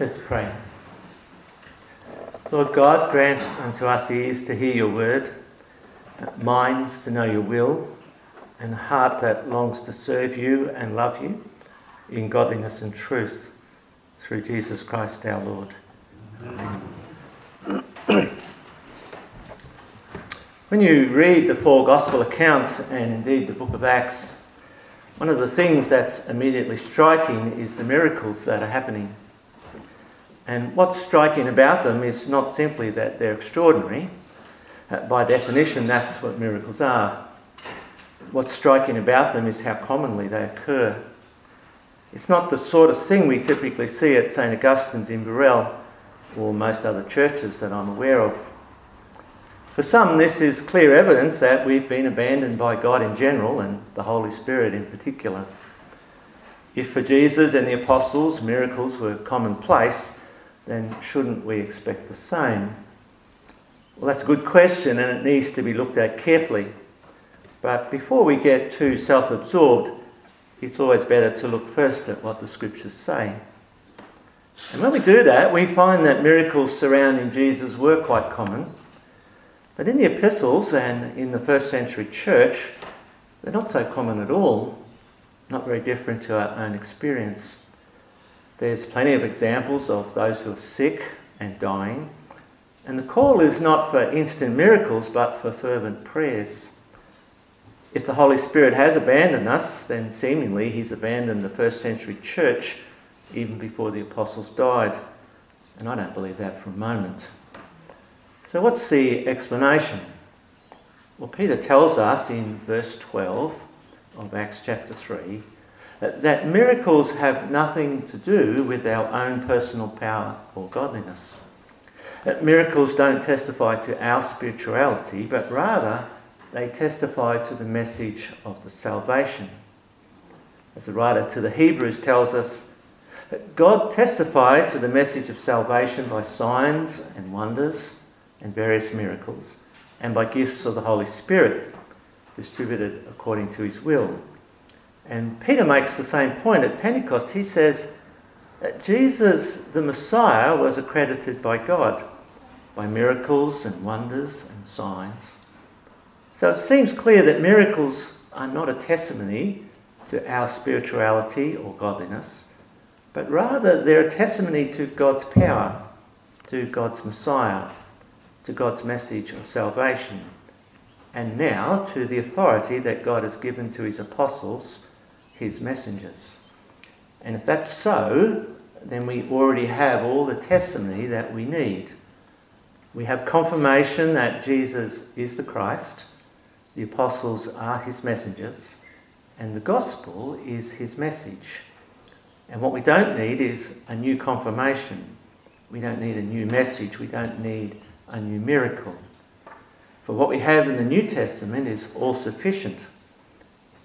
Let's pray. Lord God, grant unto us ears to hear your word, minds to know your will, and a heart that longs to serve you and love you in godliness and truth through Jesus Christ our Lord. When you read the four gospel accounts and indeed the book of Acts, one of the things that's immediately striking is the miracles that are happening. And what's striking about them is not simply that they're extraordinary. Uh, by definition, that's what miracles are. What's striking about them is how commonly they occur. It's not the sort of thing we typically see at St. Augustine's in Burrell or most other churches that I'm aware of. For some, this is clear evidence that we've been abandoned by God in general and the Holy Spirit in particular. If for Jesus and the apostles miracles were commonplace, then shouldn't we expect the same? Well, that's a good question and it needs to be looked at carefully. But before we get too self absorbed, it's always better to look first at what the scriptures say. And when we do that, we find that miracles surrounding Jesus were quite common. But in the epistles and in the first century church, they're not so common at all, not very different to our own experience. There's plenty of examples of those who are sick and dying, and the call is not for instant miracles but for fervent prayers. If the Holy Spirit has abandoned us, then seemingly He's abandoned the first century church even before the apostles died. And I don't believe that for a moment. So, what's the explanation? Well, Peter tells us in verse 12 of Acts chapter 3 that, miracles have nothing to do with our own personal power or godliness. That miracles don't testify to our spirituality, but rather they testify to the message of the salvation. As the writer to the Hebrews tells us, God testified to the message of salvation by signs and wonders and various miracles, and by gifts of the Holy Spirit distributed according to his will. And Peter makes the same point at Pentecost. He says that Jesus, the Messiah, was accredited by God by miracles and wonders and signs. So it seems clear that miracles are not a testimony to our spirituality or godliness, but rather they're a testimony to God's power, to God's Messiah, to God's message of salvation, and now to the authority that God has given to his apostles, his messengers. And if that's so, then we already have all the testimony that we need. We have confirmation that Jesus is the Christ, the apostles are his messengers, and the gospel is his message. And what we don't need is a new confirmation. We don't need a new message. We don't need a new miracle. For what we have in the New Testament is all sufficient.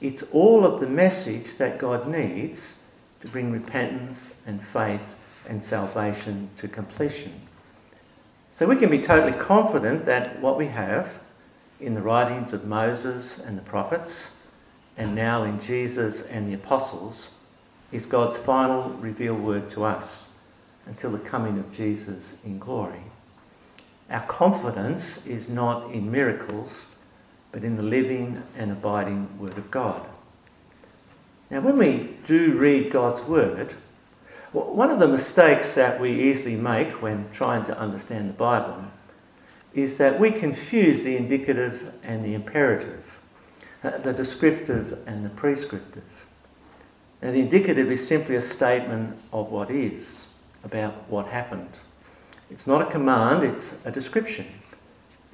It's all of the message that God needs to bring repentance and faith and salvation to completion. So we can be totally confident that what we have in the writings of Moses and the prophets, and now in Jesus and the apostles, is God's final revealed word to us until the coming of Jesus in glory. Our confidence is not in miracles, but in the living and abiding Word of God. Now, when we do read God's Word, one of the mistakes that we easily make when trying to understand the Bible is that we confuse the indicative and the imperative, uh, the descriptive and the prescriptive. Now, the indicative is simply a statement of what is, about what happened. It's not a command, it's a description.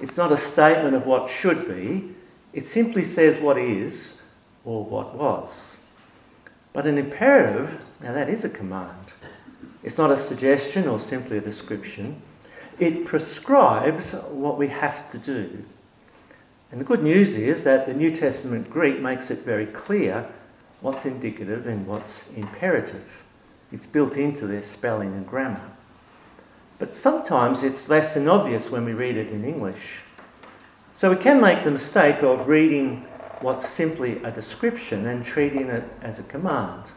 It's not a statement of what should be, it simply says what is or what was. But an imperative, now that is a command. It's not a suggestion or simply a description. It prescribes what we have to do. And the good news is that the New Testament Greek makes it very clear what's indicative and what's imperative. It's built into their spelling and grammar. But sometimes it's less than obvious when we read it in English. So we can make the mistake of reading what's simply a description and treating it as a command.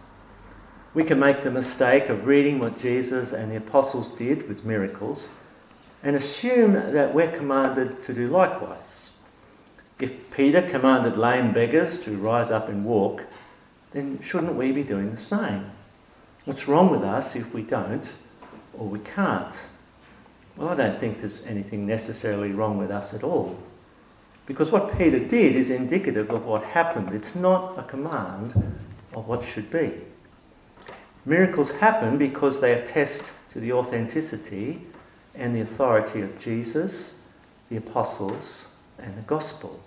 We can make the mistake of reading what Jesus and the apostles did with miracles and assume that we're commanded to do likewise. If Peter commanded lame beggars to rise up and walk, then shouldn't we be doing the same? What's wrong with us if we don't or we can't? Well, I don't think there's anything necessarily wrong with us at all. Because what Peter did is indicative of what happened. It's not a command of what should be. Miracles happen because they attest to the authenticity and the authority of Jesus, the apostles, and the gospel.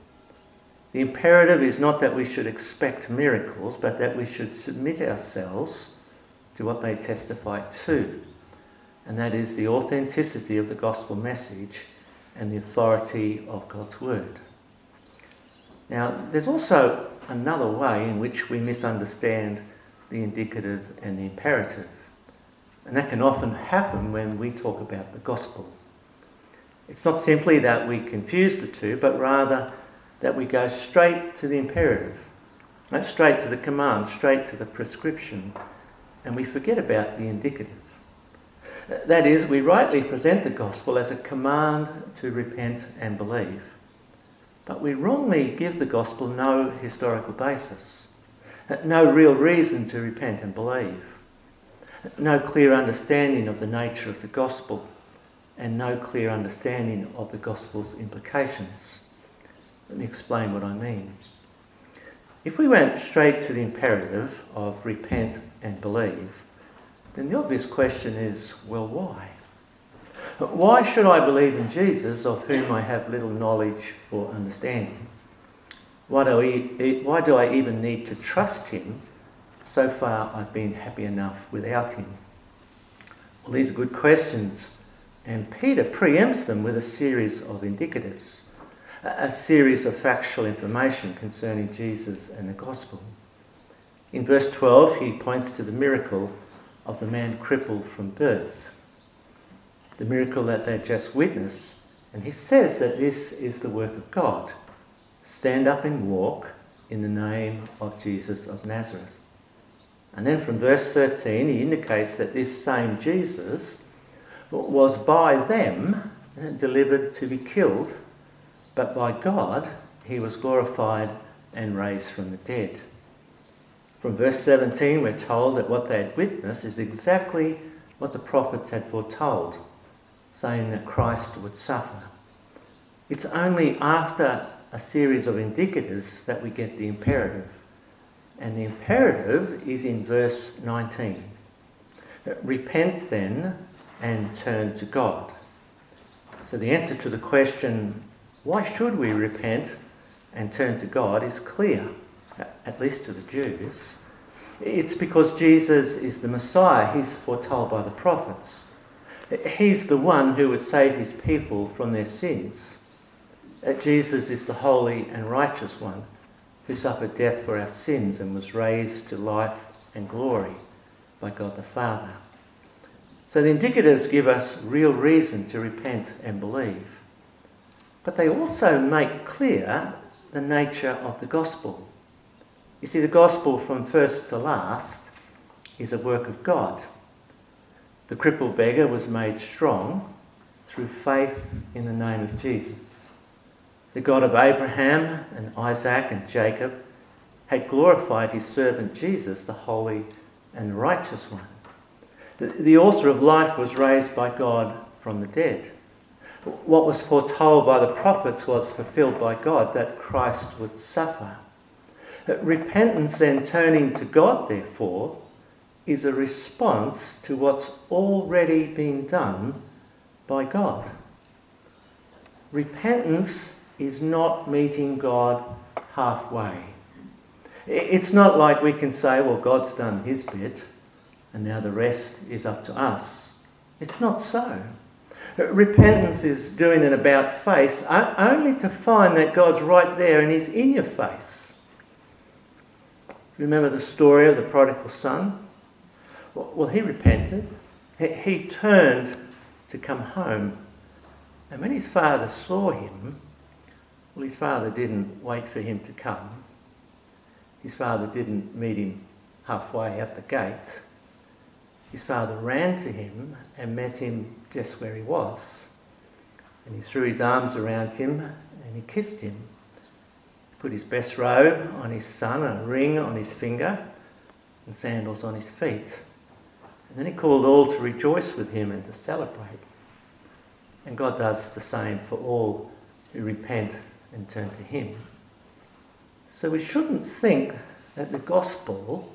The imperative is not that we should expect miracles, but that we should submit ourselves to what they testify to. And that is the authenticity of the gospel message and the authority of God's word. Now, there's also another way in which we misunderstand the indicative and the imperative. And that can often happen when we talk about the gospel. It's not simply that we confuse the two, but rather that we go straight to the imperative, straight to the command, straight to the prescription, and we forget about the indicative. That is, we rightly present the gospel as a command to repent and believe, but we wrongly give the gospel no historical basis no real reason to repent and believe, no clear understanding of the nature of the gospel, and no clear understanding of the gospel's implications. Let me explain what I mean. If we went straight to the imperative of repent and believe, then the obvious question is well, why? Why should I believe in Jesus, of whom I have little knowledge or understanding? Why do, I, why do I even need to trust him? So far, I've been happy enough without him. Well, these are good questions, and Peter preempts them with a series of indicatives, a series of factual information concerning Jesus and the gospel. In verse 12, he points to the miracle of the man crippled from birth, the miracle that they just witnessed, and he says that this is the work of God stand up and walk in the name of Jesus of Nazareth. And then from verse 13, he indicates that this same Jesus was by them delivered to be killed, but by God he was glorified and raised from the dead. From verse 17, we're told that what they had witnessed is exactly what the prophets had foretold, saying that Christ would suffer. It's only after a series of indicatives that we get the imperative. And the imperative is in verse 19. Repent then and turn to God. So the answer to the question, why should we repent and turn to God, is clear, at least to the Jews. It's because Jesus is the Messiah, he's foretold by the prophets. He's the one who would save his people from their sins uh, Jesus is the holy and righteous one who suffered death for our sins and was raised to life and glory by God the Father. So the indicatives give us real reason to repent and believe. But they also make clear the nature of the gospel. You see, the gospel from first to last is a work of God. The crippled beggar was made strong through faith in the name of Jesus the God of Abraham and Isaac and Jacob, had glorified his servant Jesus, the holy and righteous one. The, author of life was raised by God from the dead. What was foretold by the prophets was fulfilled by God, that Christ would suffer. Repentance and turning to God, therefore, is a response to what's already been done by God. Repentance is not meeting God halfway. It's not like we can say, well, God's done his bit and now the rest is up to us. It's not so. Repentance is doing an about face only to find that God's right there and He's in your face. Remember the story of the prodigal son? Well, he repented. He turned to come home. And when his father saw him, well, his father didn't wait for him to come. His father didn't meet him halfway at the gate. his father ran to him and met him just where he was. And he threw his arms around him and he kissed him. Put his best robe on his son, a ring on his finger, and sandals on his feet. And then he called all to rejoice with him and to celebrate. And God does the same for all who repent and turn to him. So we shouldn't think that the gospel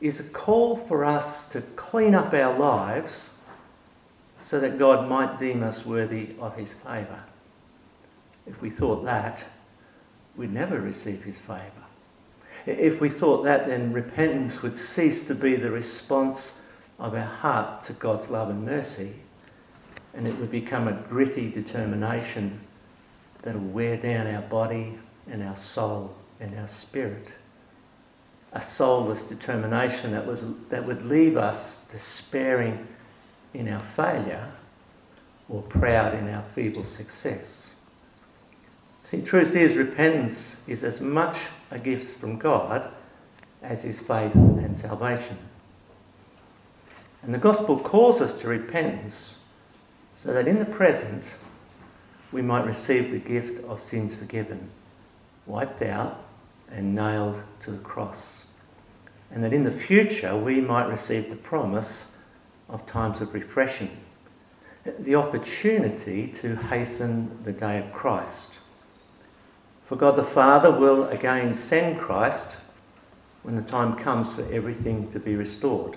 is a call for us to clean up our lives so that God might deem us worthy of his favour. If we thought that, we'd never receive his favour. If we thought that, then repentance would cease to be the response of our heart to God's love and mercy, and it would become a gritty determination that will wear down our body and our soul and our spirit a soulless determination that, was, that would leave us despairing in our failure or proud in our feeble success. See, truth is, repentance is as much a gift from God as is faith and salvation. And the gospel calls us to repentance so that in the present we might receive the gift of sins forgiven, wiped out, and nailed to the cross and that in the future we might receive the promise of times of refreshing, the opportunity to hasten the day of Christ. For God the Father will again send Christ when the time comes for everything to be restored,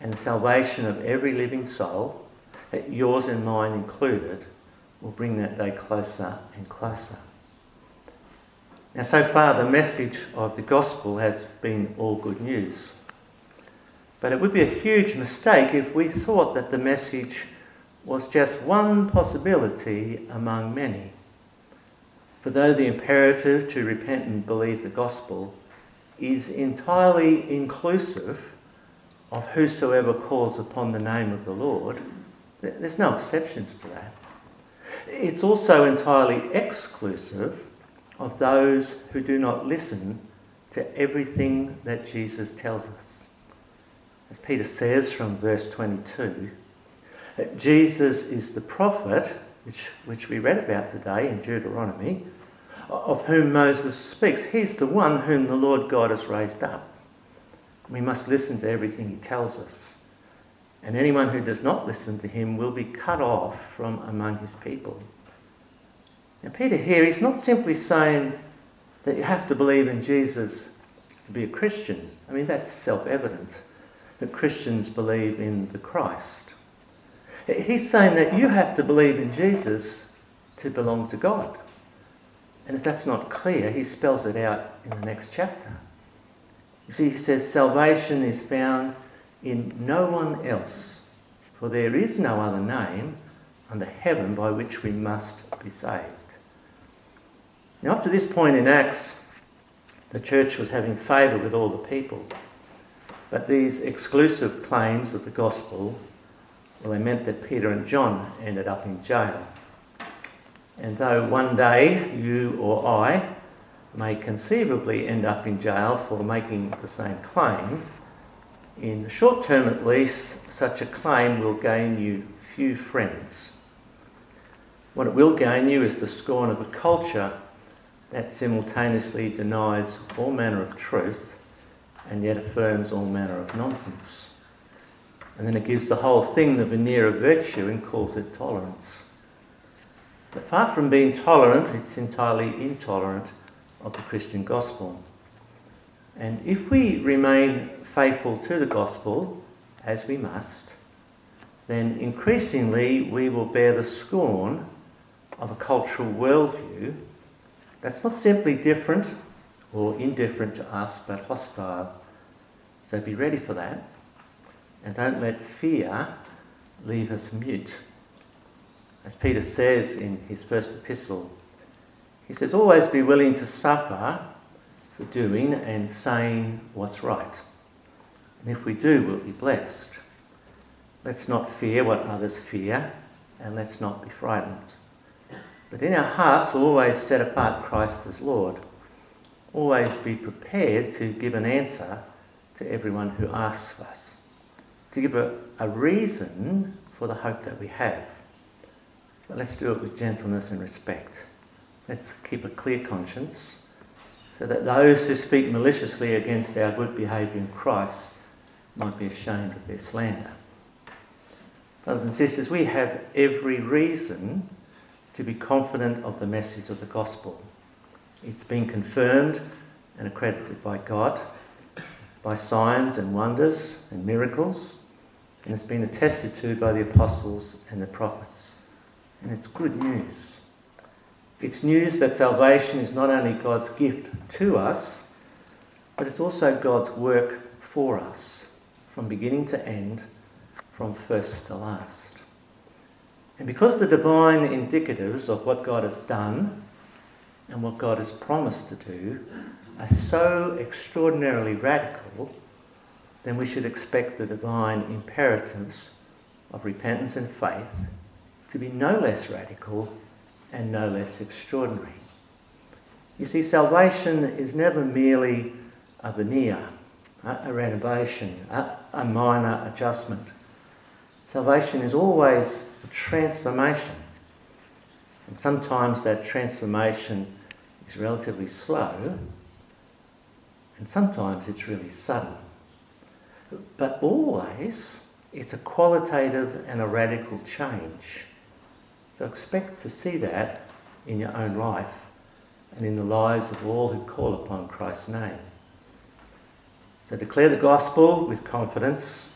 and the salvation of every living soul, yours and mine included, will bring that day closer and closer. Now, so far, the message of the gospel has been all good news. But it would be a huge mistake if we thought that the message was just one possibility among many. For though the imperative to repent and believe the gospel is entirely inclusive of whosoever calls upon the name of the Lord, there's no exceptions to that. It's also entirely exclusive of those who do not listen to everything that Jesus tells us. As Peter says from verse 22, that Jesus is the prophet, which, which we read about today in Deuteronomy, of whom Moses speaks. He's the one whom the Lord God has raised up. We must listen to everything he tells us. And anyone who does not listen to him will be cut off from among his people. Now, Peter here is not simply saying that you have to believe in Jesus to be a Christian. I mean, that's self evident that Christians believe in the Christ. He's saying that you have to believe in Jesus to belong to God. And if that's not clear, he spells it out in the next chapter. You see, he says, Salvation is found in no one else, for there is no other name under heaven by which we must be saved. Now, up to this point in Acts, the church was having favour with all the people. But these exclusive claims of the gospel, well, they meant that Peter and John ended up in jail. And though one day you or I may conceivably end up in jail for making the same claim, in the short term at least, such a claim will gain you few friends. What it will gain you is the scorn of a culture that simultaneously denies all manner of truth and yet affirms all manner of nonsense. And then it gives the whole thing the veneer of virtue and calls it tolerance. Far from being tolerant, it's entirely intolerant of the Christian gospel. And if we remain faithful to the gospel, as we must, then increasingly we will bear the scorn of a cultural worldview that's not simply different or indifferent to us, but hostile. So be ready for that. And don't let fear leave us mute. As Peter says in his first epistle, he says, always be willing to suffer for doing and saying what's right. And if we do, we'll be blessed. Let's not fear what others fear, and let's not be frightened. But in our hearts, always set apart Christ as Lord. Always be prepared to give an answer to everyone who asks us. to give a, a reason for the hope that we have. But let's do it with gentleness and respect. Let's keep a clear conscience so that those who speak maliciously against our good behaviour in Christ might be ashamed of their slander. Brothers and sisters, we have every reason to be confident of the message of the gospel. It's been confirmed and accredited by God, by signs and wonders and miracles, and it's been attested to by the apostles and the prophets. And it's good news. It's news that salvation is not only God's gift to us, but it's also God's work for us from beginning to end, from first to last. And because the divine indicatives of what God has done and what God has promised to do are so extraordinarily radical, then we should expect the divine imperatives of repentance and faith to be no less radical and no less extraordinary. You see, salvation is never merely a veneer, a renovation, a minor adjustment. Salvation is always a transformation. And sometimes that transformation is relatively slow, and sometimes it's really sudden. But always, it's a qualitative and a radical change. So expect to see that in your own life and in the lives of all who call upon Christ's name. So declare the gospel with confidence.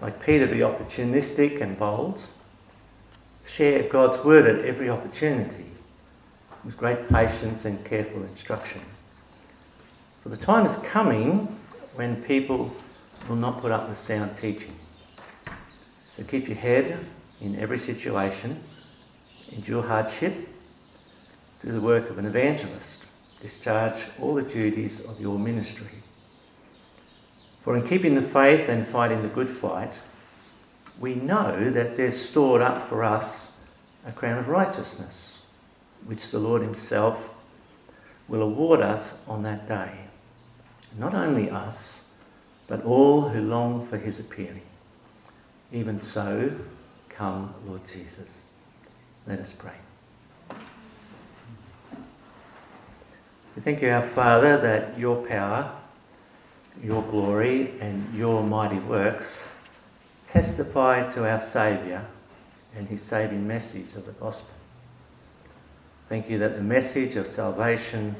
Like Peter, be opportunistic and bold. Share God's word at every opportunity with great patience and careful instruction. For the time is coming when people will not put up with sound teaching. So keep your head in every situation endure hardship, do the work of an evangelist, discharge all the duties of your ministry. For in keeping the faith and fighting the good fight, we know that there's stored up for us a crown of righteousness, which the Lord Himself will award us on that day. Not only us, but all who long for His appearing. Even so, come, Lord Jesus. Let us pray. We thank you, our Father, that your power, your glory, and your mighty works testify to our Saviour and his saving message of the gospel. Thank you that the message of salvation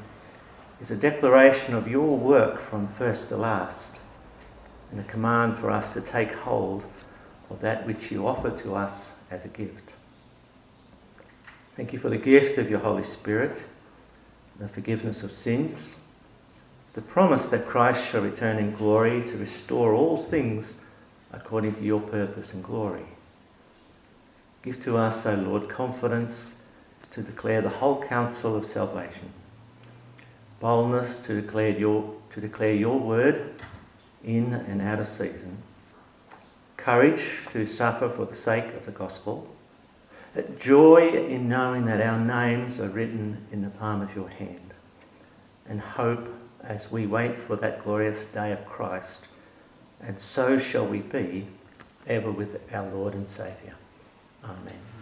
is a declaration of your work from first to last and a command for us to take hold of that which you offer to us as a gift. Thank you for the gift of your Holy Spirit, the forgiveness of sins, the promise that Christ shall return in glory to restore all things according to your purpose and glory. Give to us, O Lord, confidence to declare the whole counsel of salvation, boldness to declare your, to declare your word in and out of season, courage to suffer for the sake of the gospel joy in knowing that our names are written in the palm of your hand, and hope as we wait for that glorious day of Christ. And so shall we be ever with our Lord and Saviour. Amen.